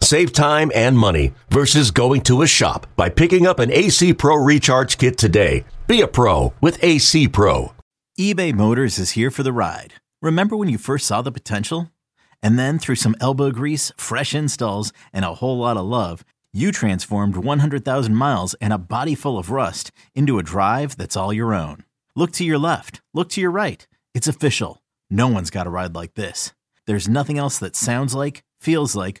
Save time and money versus going to a shop by picking up an AC Pro Recharge Kit today. Be a pro with AC Pro. eBay Motors is here for the ride. Remember when you first saw the potential? And then through some elbow grease, fresh installs, and a whole lot of love, you transformed 100,000 miles and a body full of rust into a drive that's all your own. Look to your left, look to your right. It's official. No one's got a ride like this. There's nothing else that sounds like, feels like,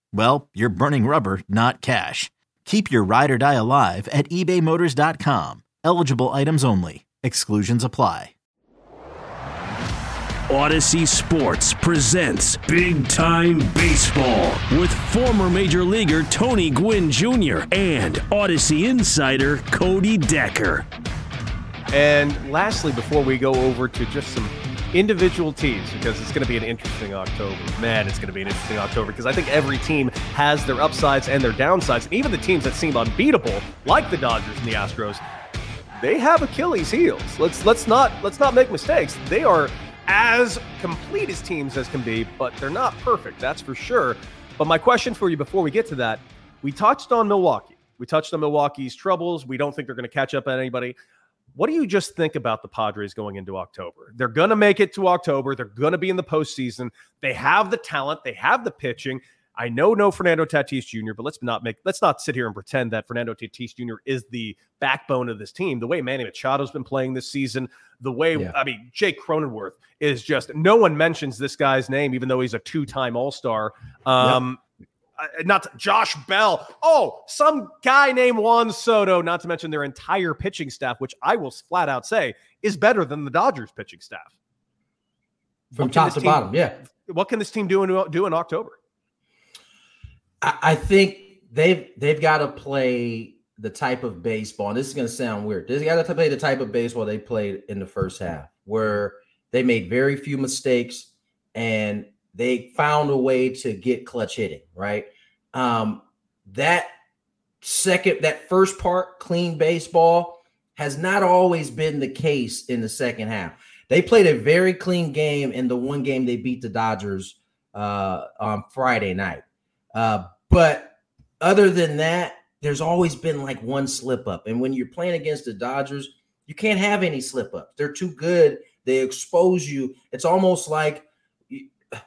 well, you're burning rubber, not cash. Keep your ride or die alive at ebaymotors.com. Eligible items only. Exclusions apply. Odyssey Sports presents Big Time Baseball with former Major Leaguer Tony Gwynn Jr. and Odyssey insider Cody Decker. And lastly, before we go over to just some individual teams, because it's going to be an interesting October. Man, it's going to be an interesting October because I think every team has their upsides and their downsides. And even the teams that seem unbeatable, like the Dodgers and the Astros, they have Achilles heels. Let's let's not let's not make mistakes. They are as complete as teams as can be, but they're not perfect, that's for sure. But my question for you before we get to that, we touched on Milwaukee. We touched on Milwaukee's troubles. We don't think they're going to catch up at anybody. What do you just think about the Padres going into October? They're going to make it to October. They're going to be in the postseason. They have the talent. They have the pitching. I know no Fernando Tatis Jr., but let's not make let's not sit here and pretend that Fernando Tatis Jr. is the backbone of this team. The way Manny Machado's been playing this season, the way yeah. I mean Jake Cronenworth is just no one mentions this guy's name, even though he's a two-time All-Star. Um, yep. Not Josh Bell. Oh, some guy named Juan Soto. Not to mention their entire pitching staff, which I will flat out say is better than the Dodgers pitching staff. From top to team, bottom, yeah. What can this team do in do in October? I, think they've they've got to play the type of baseball. And this is going to sound weird. They got to play the type of baseball they played in the first half, where they made very few mistakes and they found a way to get clutch hitting. Right. Um, that second, that first part, clean baseball, has not always been the case in the second half. They played a very clean game in the one game they beat the Dodgers uh, on Friday night. Uh, but other than that, there's always been like one slip up. And when you're playing against the Dodgers, you can't have any slip ups. They're too good. They expose you. It's almost like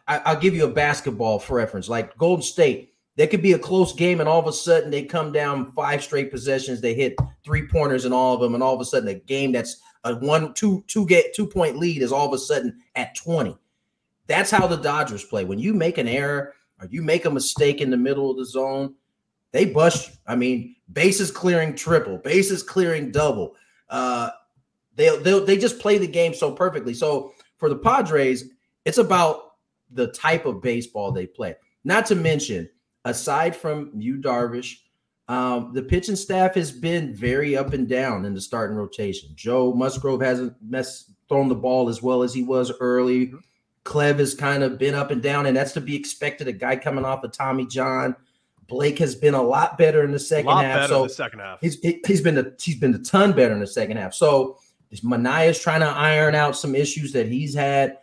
I, will give you a basketball for reference, like Golden State. There could be a close game, and all of a sudden they come down five straight possessions. They hit three pointers in all of them, and all of a sudden a game that's a one, two, two get two point lead is all of a sudden at 20. That's how the Dodgers play. When you make an error, or you make a mistake in the middle of the zone, they bust you. I mean, bases clearing triple, bases clearing double. Uh, they they they just play the game so perfectly. So for the Padres, it's about the type of baseball they play. Not to mention, aside from Yu Darvish, um, the pitching staff has been very up and down in the starting rotation. Joe Musgrove hasn't mess, thrown the ball as well as he was early. Mm-hmm. Clev has kind of been up and down, and that's to be expected. A guy coming off of Tommy John. Blake has been a lot better in the second half. so the second half. He's he's been a, he's been a ton better in the second half. So Manaea's trying to iron out some issues that he's had.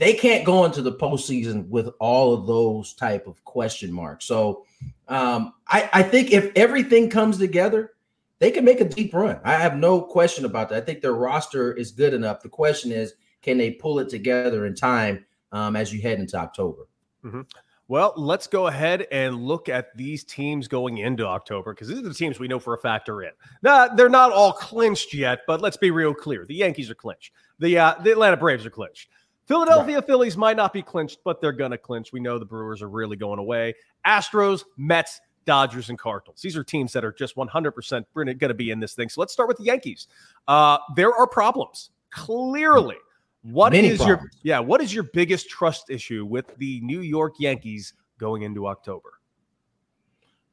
They can't go into the postseason with all of those type of question marks. So um, I, I think if everything comes together, they can make a deep run. I have no question about that. I think their roster is good enough. The question is, can they pull it together in time um, as you head into October? Mm-hmm. Well, let's go ahead and look at these teams going into October because these are the teams we know for a fact are in. Now, they're not all clinched yet, but let's be real clear. The Yankees are clinched. The uh, the Atlanta Braves are clinched. Philadelphia right. Phillies might not be clinched, but they're going to clinch. We know the Brewers are really going away. Astros, Mets, Dodgers, and Cardinals. These are teams that are just 100% going to be in this thing. So let's start with the Yankees. Uh, there are problems, clearly. What Many is problems. your yeah? What is your biggest trust issue with the New York Yankees going into October?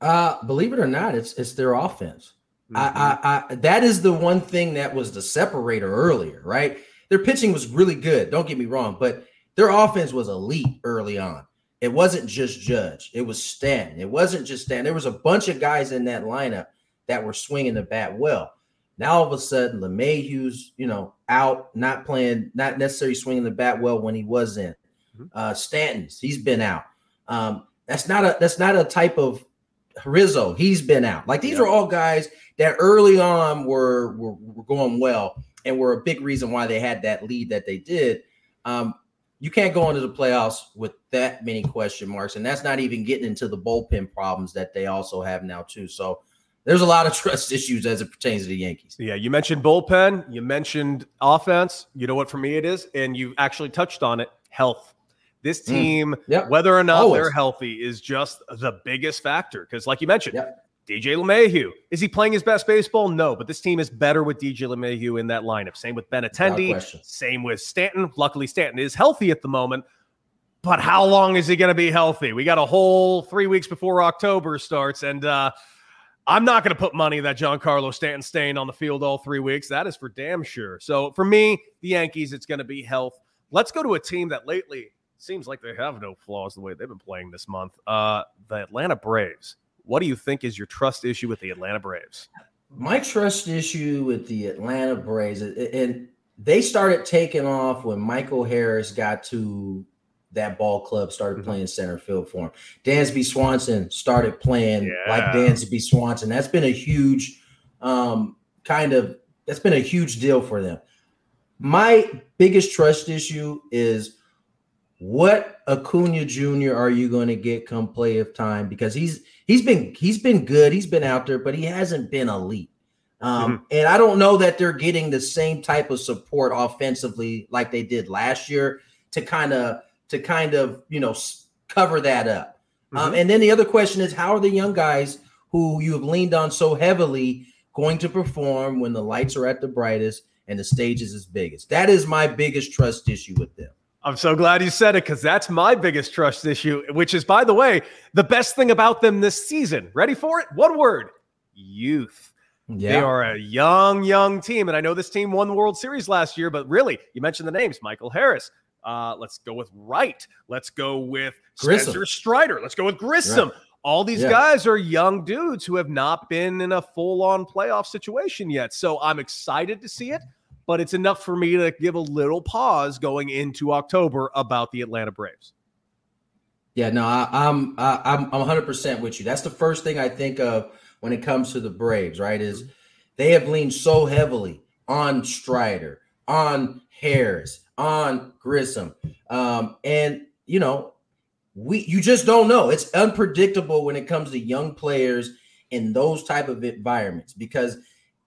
Uh, believe it or not, it's it's their offense. Mm-hmm. I, I, I that is the one thing that was the separator earlier, right? Their pitching was really good. Don't get me wrong, but their offense was elite early on. It wasn't just Judge. It was Stanton. It wasn't just Stanton. There was a bunch of guys in that lineup that were swinging the bat well. Now all of a sudden, LeMahieu's you know, out, not playing, not necessarily swinging the bat well when he was in. Mm-hmm. Uh, Stanton's, he's been out. Um, that's not a that's not a type of Rizzo. He's been out. Like these yeah. are all guys that early on were, were were going well and were a big reason why they had that lead that they did. Um, you can't go into the playoffs with that many question marks, and that's not even getting into the bullpen problems that they also have now too. So there's a lot of trust issues as it pertains to the Yankees. Yeah, you mentioned bullpen, you mentioned offense. You know what for me it is, and you actually touched on it: health. This mm. team, mm. yep. whether or not Always. they're healthy, is just the biggest factor. Because, like you mentioned, yep. DJ LeMahieu. Is he playing his best baseball? No, but this team is better with DJ LeMahieu in that lineup. Same with Benintendi. Same with Stanton. Luckily, Stanton is healthy at the moment. But how long is he going to be healthy? We got a whole three weeks before October starts, and uh, I'm not going to put money that Giancarlo Stanton staying on the field all three weeks. That is for damn sure. So for me, the Yankees, it's going to be health. Let's go to a team that lately seems like they have no flaws the way they've been playing this month. Uh, the Atlanta Braves. What do you think is your trust issue with the Atlanta Braves? My trust issue with the Atlanta Braves, and they started taking off when Michael Harris got to that ball club, started mm-hmm. playing center field for him. Dansby Swanson started playing yeah. like Dansby Swanson. That's been a huge um, kind of that's been a huge deal for them. My biggest trust issue is what Acuna Jr. are you going to get come play of time? Because he's he's been he's been good, he's been out there, but he hasn't been elite. Um, mm-hmm. And I don't know that they're getting the same type of support offensively like they did last year to kind of to kind of you know cover that up. Um, mm-hmm. Um, and then the other question is, how are the young guys who you have leaned on so heavily going to perform when the lights are at the brightest and the stage is as biggest? That is my biggest trust issue with them. I'm so glad you said it because that's my biggest trust issue, which is, by the way, the best thing about them this season. Ready for it? One word youth. Yeah. They are a young, young team. And I know this team won the World Series last year, but really, you mentioned the names Michael Harris. Uh, let's go with Wright. Let's go with Grissom. Spencer Strider. Let's go with Grissom. Right. All these yeah. guys are young dudes who have not been in a full on playoff situation yet. So I'm excited to see it but it's enough for me to give a little pause going into October about the Atlanta Braves. Yeah, no, I, I'm I, I'm I'm 100 percent with you. That's the first thing I think of when it comes to the Braves. Right? Is they have leaned so heavily on Strider, on Harris, on Grissom, um, and you know, we you just don't know. It's unpredictable when it comes to young players in those type of environments because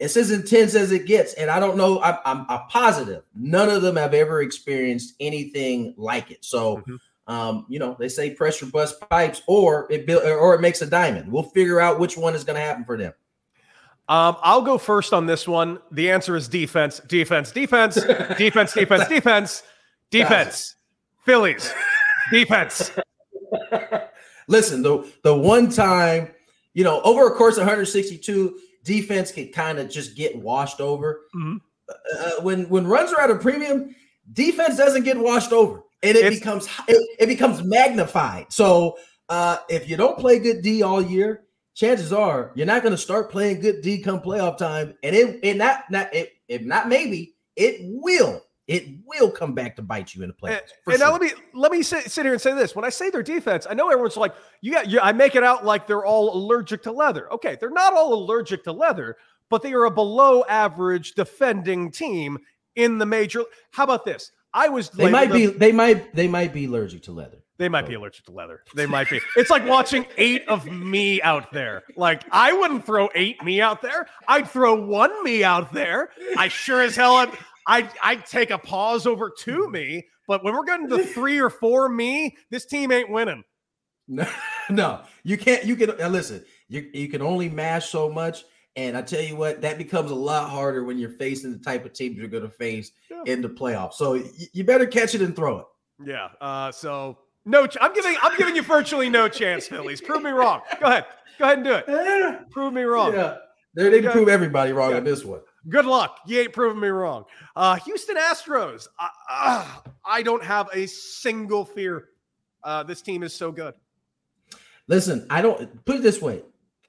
it's as intense as it gets. And I don't know, I'm, I'm, I'm positive none of them have ever experienced anything like it. So, mm-hmm. um, you know, they say pressure bust pipes or it build, or it makes a diamond. We'll figure out which one is going to happen for them. Um, I'll go first on this one. The answer is defense, defense, defense, defense, defense, defense, defense. Phillies, defense. Listen, the the one time, you know, over a course of 162, defense can kind of just get washed over. Mm-hmm. Uh, when when runs are at a premium, defense doesn't get washed over, and it it's, becomes it, it, becomes magnified. So uh, if you don't play good D all year, chances are you're not going to start playing good D come playoff time, and it and not not it, it not maybe it will it will come back to bite you in the playoffs. And, and sure. now let me let me sit, sit, here and say this: when I say their defense, I know everyone's like, "You got," you, I make it out like they're all allergic to leather. Okay, they're not all allergic to leather, but they are a below average defending team in the major. How about this? I was. They might be. They might. They might be allergic to leather. They might be oh. allergic to leather. They might be. It's like watching eight of me out there. Like I wouldn't throw eight me out there. I'd throw one me out there. I sure as hell. I I take a pause over two me, but when we're getting to three or four me, this team ain't winning. No, no, you can't. You can listen. You you can only mash so much, and I tell you what, that becomes a lot harder when you're facing the type of teams you're going to face yeah. in the playoffs. So y- you better catch it and throw it. Yeah. Uh, so no, ch- I'm giving I'm giving you virtually no chance, Phillies. Prove me wrong. Go ahead. Go ahead and do it. Prove me wrong. Yeah. They to prove everybody wrong yeah. on this one. Good luck. You ain't proving me wrong. Uh, Houston Astros. Uh, uh, I don't have a single fear. Uh, this team is so good. Listen, I don't put it this way.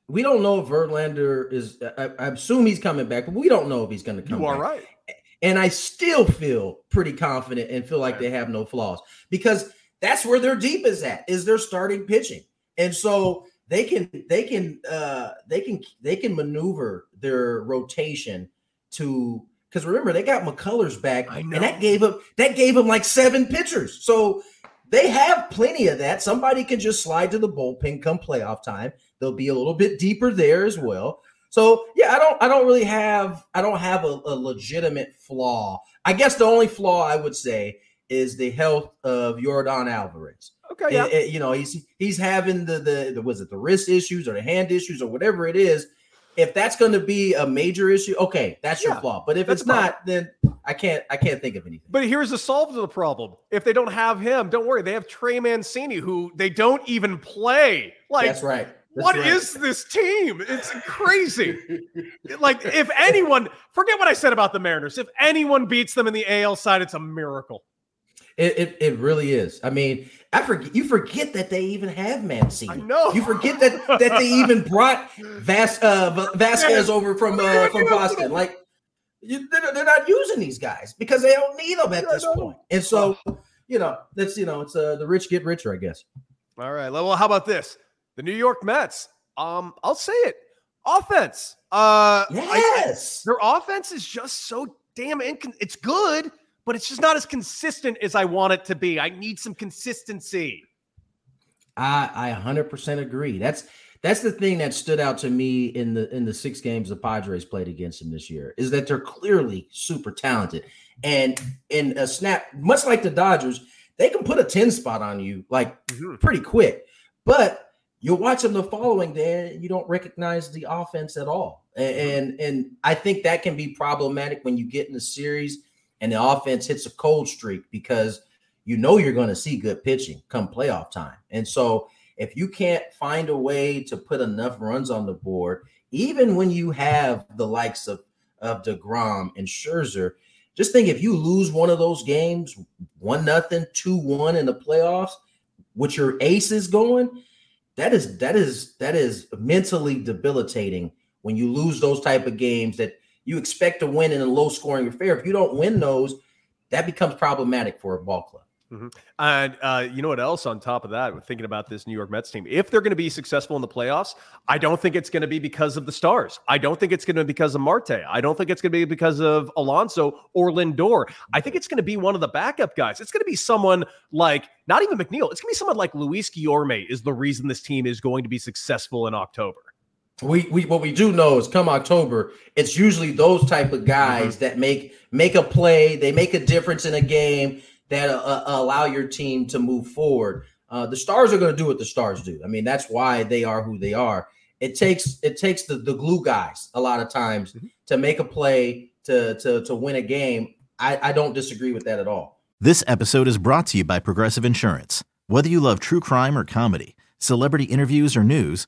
We don't know if Verlander is. I, I assume he's coming back, but we don't know if he's going to come. You are back. right. And I still feel pretty confident and feel like they have no flaws because that's where their deep is at. Is their starting pitching, and so they can they can uh they can they can maneuver their rotation to because remember they got McCullers back and that gave him that gave him like seven pitchers. So they have plenty of that. Somebody can just slide to the bullpen come playoff time. They'll be a little bit deeper there as well. So yeah, I don't I don't really have I don't have a, a legitimate flaw. I guess the only flaw I would say is the health of Yordan Alvarez. Okay, yeah. It, it, you know, he's he's having the, the the was it the wrist issues or the hand issues or whatever it is. If that's going to be a major issue, okay, that's your flaw. But if it's not, then I can't I can't think of anything. But here's the solve to the problem. If they don't have him, don't worry. They have Trey Mancini, who they don't even play. Like that's right. That's what right. is this team? It's crazy. like if anyone, forget what I said about the Mariners. If anyone beats them in the AL side, it's a miracle. It, it, it really is. I mean, I forget you forget that they even have Mancini. I know. You forget that that they even brought Vas, uh, Vázquez over from uh, from Boston. Like you, they're, they're not using these guys because they don't need them at this point. And so, you know, that's you know, it's uh, the rich get richer, I guess. All right. Well, how about this? The New York Mets. Um, I'll say it. Offense. Uh, yes. I, I, their offense is just so damn incon- It's good but it's just not as consistent as I want it to be. I need some consistency. I I 100% agree. That's that's the thing that stood out to me in the in the six games the Padres played against them this year is that they're clearly super talented. And in a snap, much like the Dodgers, they can put a 10 spot on you like mm-hmm. pretty quick. But you'll watch them the following day and you don't recognize the offense at all. And, and and I think that can be problematic when you get in the series and the offense hits a cold streak because you know you're going to see good pitching come playoff time. And so if you can't find a way to put enough runs on the board, even when you have the likes of, of DeGrom and Scherzer, just think if you lose one of those games, one nothing, two one in the playoffs, with your aces going, that is that is that is mentally debilitating when you lose those type of games that you expect to win in a low scoring affair. If you don't win those, that becomes problematic for a ball club. Mm-hmm. And uh, you know what else? On top of that, thinking about this New York Mets team, if they're going to be successful in the playoffs, I don't think it's going to be because of the stars. I don't think it's going to be because of Marte. I don't think it's going to be because of Alonso or Lindor. I think it's going to be one of the backup guys. It's going to be someone like not even McNeil. It's going to be someone like Luis Guillorme is the reason this team is going to be successful in October we, we what we do know is come October, it's usually those type of guys mm-hmm. that make make a play, they make a difference in a game that uh, uh allow your team to move forward. Uh, the stars are going to do what the stars do. I mean, that's why they are who they are. It takes it takes the, the glue guys a lot of times mm-hmm. to make a play to to to win a game. I, I don't disagree with that at all. This episode is brought to you by Progressive Insurance. Whether you love true crime or comedy, celebrity interviews or news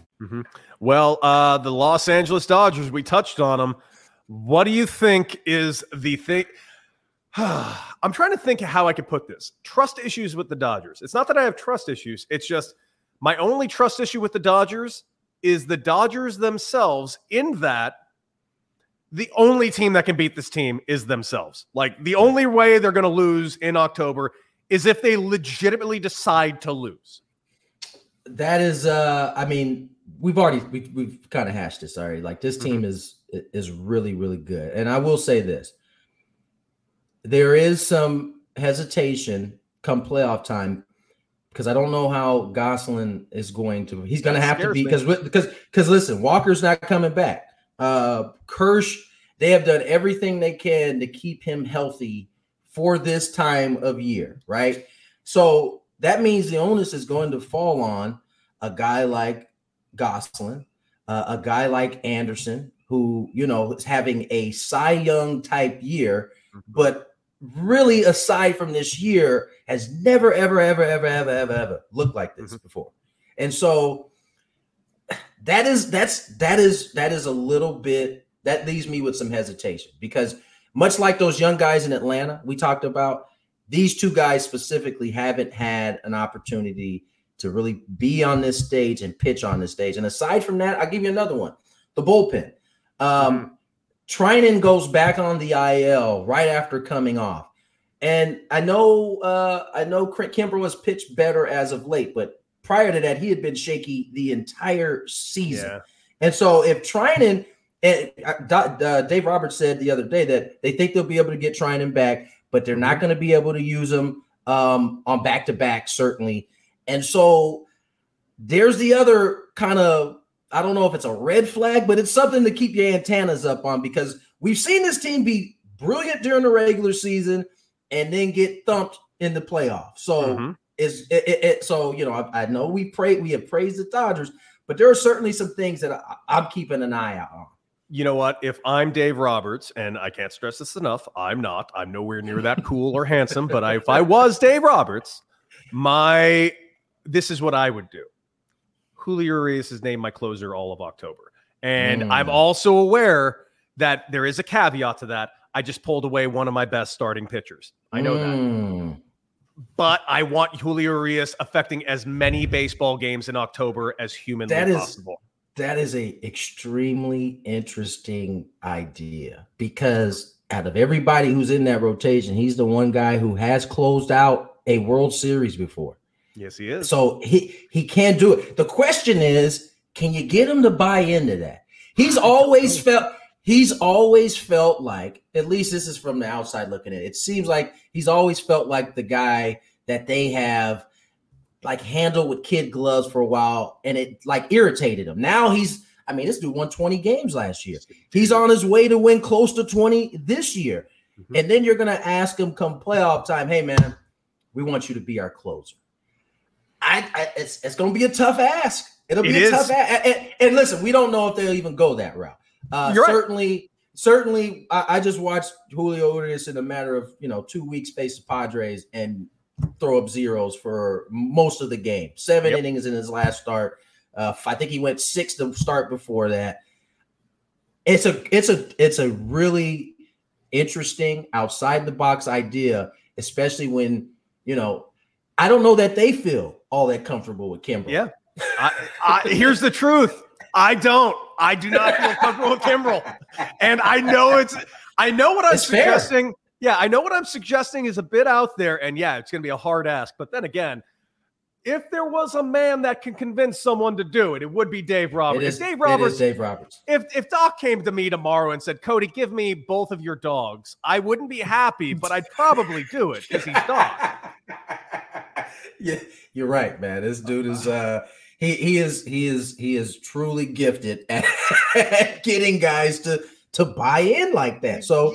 Mm-hmm. Well, uh, the Los Angeles Dodgers, we touched on them. What do you think is the thing? I'm trying to think how I could put this. Trust issues with the Dodgers. It's not that I have trust issues. It's just my only trust issue with the Dodgers is the Dodgers themselves, in that the only team that can beat this team is themselves. Like the only way they're going to lose in October is if they legitimately decide to lose. That is, uh, I mean, we've already we, we've kind of hashed this already. Like this team mm-hmm. is is really really good, and I will say this: there is some hesitation come playoff time because I don't know how Gonsolin is going to. He's going to have to be because because because listen, Walker's not coming back. Uh, Kersh, they have done everything they can to keep him healthy for this time of year, right? So that means the onus is going to fall on a guy like Gonsolin, uh, a guy like Anderson, who you know is having a Cy Young type year, mm-hmm. but really aside from this year has never ever ever ever ever ever ever looked like this mm-hmm. before and so that is that's that is that is a little bit that leaves me with some hesitation because much like those young guys in Atlanta we talked about these two guys specifically haven't had an opportunity to really be on this stage and pitch on this stage and aside from that I'll give you another one the bullpen um mm-hmm. Goes back on the IL right after coming off. And I know uh I know Kimbrel has pitched better as of late, but prior to that, he had been shaky the entire season. Yeah. And so if Treinen and uh, uh, Dave Roberts said the other day that they think they'll be able to get Treinen back, but they're not mm-hmm. going to be able to use him um, on back to back, certainly. And so there's the other kind of I don't know if it's a red flag, but it's something to keep your antennas up on because we've seen this team be brilliant during the regular season and then get thumped in the playoffs. So mm-hmm. it's it, it, it, so you know I, I, know we pray we have praised the Dodgers, but there are certainly some things that I, I'm keeping an eye out on. You know what? If I'm Dave Roberts, and I can't stress this enough, I'm not. I'm nowhere near that cool or handsome. But I, if I was Dave Roberts, my this is what I would do. Julio Urias is named my closer all of October. And mm. I'm also aware that there is a caveat to that. I just pulled away one of my best starting pitchers. I know mm. that. But I want Julio Urias affecting as many baseball games in October as humanly that is, possible. That is a extremely interesting idea because out of everybody who's in that rotation, he's the one guy who has closed out a World Series before. Yes, he is. So he he can do it. The question is, can you get him to buy into that? He's always felt he's always felt like, at least this is from the outside looking in. It seems like he's always felt like the guy that they have like handled with kid gloves for a while, and it like irritated him. Now he's, I mean, this dude won 20 games last year. He's on his way to win close to 20 this year. Mm-hmm. And then you're gonna ask him come playoff time, hey man, we want you to be our closer. I, I it's it's going to be a tough ask. It'll be it a is. tough ask. And, and, listen, we don't know if they'll even go that route. Uh, certainly, right. certainly, I, I, just watched Julio Urias in a matter of you know two weeks face the Padres and throw up zeros for most of the game. Seven yep. innings in his last start. Uh, I think he went six to start before that. It's a it's a it's a really interesting outside the box idea, especially when you know I don't know that they feel all that comfortable with Kimbrel. Yeah. I, I, here's the truth. I don't. I do not feel comfortable with Kimbrel. And I know it's I know what I'm it's suggesting. Fair. Yeah, I know what I'm suggesting is a bit out there. And yeah, it's gonna be a hard ask. But then again, if there was a man that can convince someone to do it, it would be Dave Roberts. Is, Dave Roberts. Dave Roberts. If if Doc came to me tomorrow and said, "Cody, give me both of your dogs," I wouldn't be happy, but I'd probably do it because he's Doc. yeah, you're right, man. This dude is uh he he is he is he is truly gifted at, getting guys to to buy in like that. So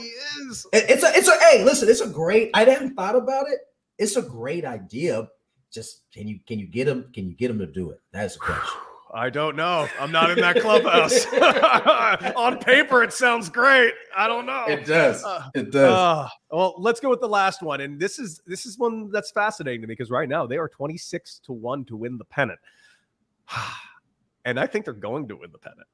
it's a it's a hey, listen, it's a great. I hadn't thought about it. It's a great idea. Just can you can you get him can you get him to do it? That's a question. I don't know. I'm not in that clubhouse. On paper, it sounds great. I don't know. It does. Uh, It does. Uh, well, let's go with the last one, and this is this is one that's fascinating to me because right now they are 26 to one to win the pennant, and I think they're going to win the pennant.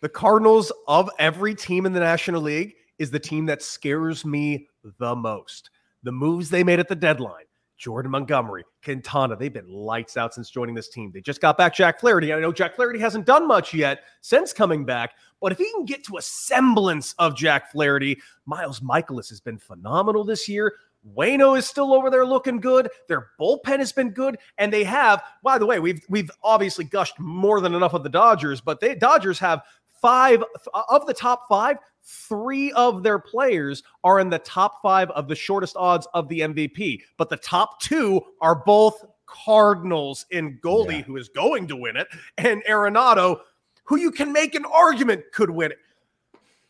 The Cardinals of every team in the National League is the team that scares me the most. The moves they made at the deadline. Jordan Montgomery, Quintana, they've been lights out since joining this team. They just got back Jack Flaherty. I know Jack Flaherty hasn't done much yet since coming back, but if he can get to a semblance of Jack Flaherty, Miles Mikolas has been phenomenal this year. Waino is still over there looking good. Their bullpen has been good, and they have. By the way, we've we've obviously gushed more than enough of the Dodgers, but they Dodgers have five of the top five. Three of their players are in the top five of the shortest odds of the MVP, but the top two are both Cardinals in Goldie, Yeah. who is going to win it, and Arenado, who you can make an argument could win it.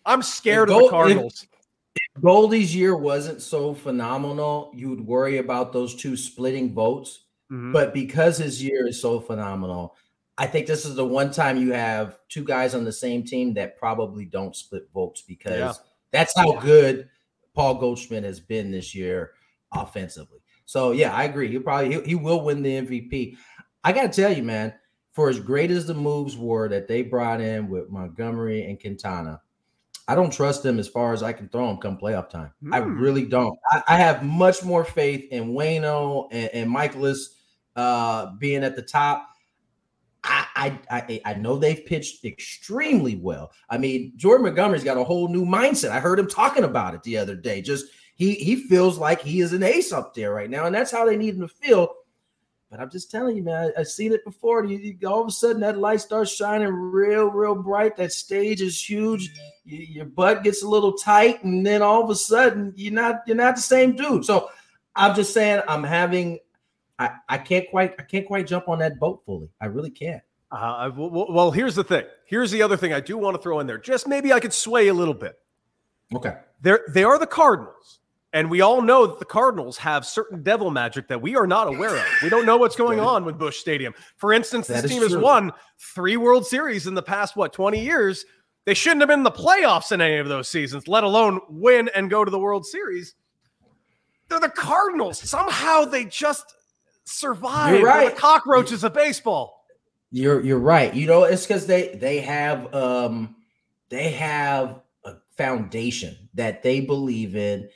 I'm scared of Gold- the if- Cardinals. Goldie's year wasn't so phenomenal. You would worry about those two splitting votes. Mhm. But because his year is so phenomenal, I think this is the one time you have two guys on the same team that probably don't split votes because Yeah. that's how good Paul Goldschmidt has been this year offensively. So yeah, I agree. He probably he, he will win the MVP. I got to tell you, man, for as great as the moves were that they brought in with Montgomery and Quintana, I don't trust them as far as I can throw them come playoff time. I Hmm. really don't. I, I have much more faith in Waino and, and Mikolas uh, being at the top. I, I I know they've pitched extremely well. I mean, Jordan Montgomery's got a whole new mindset. I heard him talking about it the other day. Just he he feels like he is an ace up there right now, and that's how they need him to feel. But I'm just telling you, man, I, have seen it before. You, you- all of a sudden, that light starts shining real, real bright. That stage is huge. You, your butt gets a little tight, and then all of a sudden, you're not you're not the same dude. So I'm just saying, I'm having. I, I can't quite I can't quite jump on that boat fully. I really can't. Uh, I- well, well- here's the thing. Here's the other thing I do want to throw in there. Just maybe I could sway a little bit. Okay. They're, they are the Cardinals. And we all know that the Cardinals have certain devil magic that we are not aware of. We don't know what's going on with Busch Stadium. For instance, this team has won three World Series in the past, what, 20 years? They shouldn't have been in the playoffs in any of those seasons, let alone win and go to the World Series. They're the Cardinals. Somehow they just survive. You're right. the cockroaches of baseball. You're you're right. You know, it's because they they have um they have a foundation that they believe in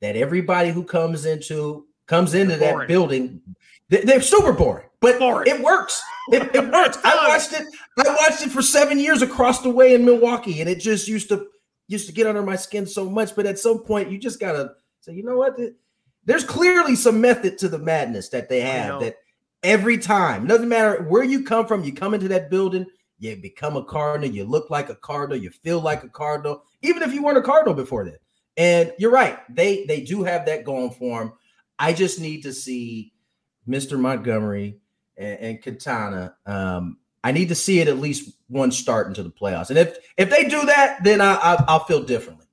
that everybody who comes into comes into that Boring. building they, they're super boring, but Boring. it works. It, it works. I watched it. I watched it for seven years across the way in Milwaukee, and it just used to used to get under my skin so much. But at some point, you just gotta say, you know what? There's clearly some method to the madness that they have. That every time, doesn't matter where you come from, you come into that building, you become a Cardinal, you look like a Cardinal, you feel like a Cardinal, even if you weren't a Cardinal before that. And you're right, they they do have that going for them. I just need to see Mr. Montgomery and, and Quintana. Um, I need to see it at least one start into the playoffs. And if if they do that, then I, I I'll feel differently.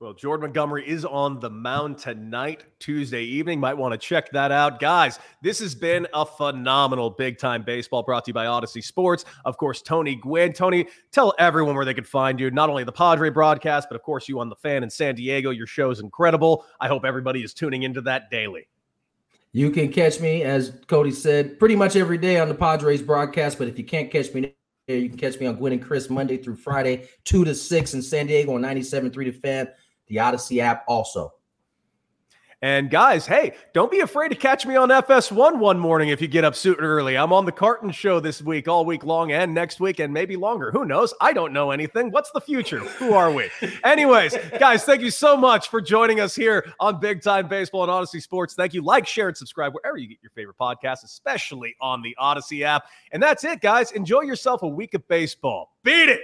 Well, Jordan Montgomery is on the mound tonight, Tuesday evening. Might want to check that out. Guys, this has been a phenomenal big time baseball brought to you by Odyssey Sports. Of course, Tony Gwynn. Tony, tell everyone where they could find you. Not only the Padre broadcast, but of course, you on the fan in San Diego. Your show is incredible. I hope everybody is tuning into that daily. You can catch me, as Cody said, pretty much every day on the Padres broadcast. But if you can't catch me there, you can catch me on Gwynn and Chris Monday through Friday, 2 to 6 in San Diego on 97.3 The Fan, the Odyssey app also. And guys, hey, don't be afraid to catch me on FS1 one morning if you get up super early. I'm on the Carton Show this week, all week long, and next week, and maybe longer. Who knows? I don't know anything. What's the future? Who are we? Anyways, guys, thank you so much for joining us here on Big Time Baseball and Odyssey Sports. Thank you. Like, share, and subscribe wherever you get your favorite podcasts, especially on the Odyssey app. And that's it, guys. Enjoy yourself a week of baseball. Beat it.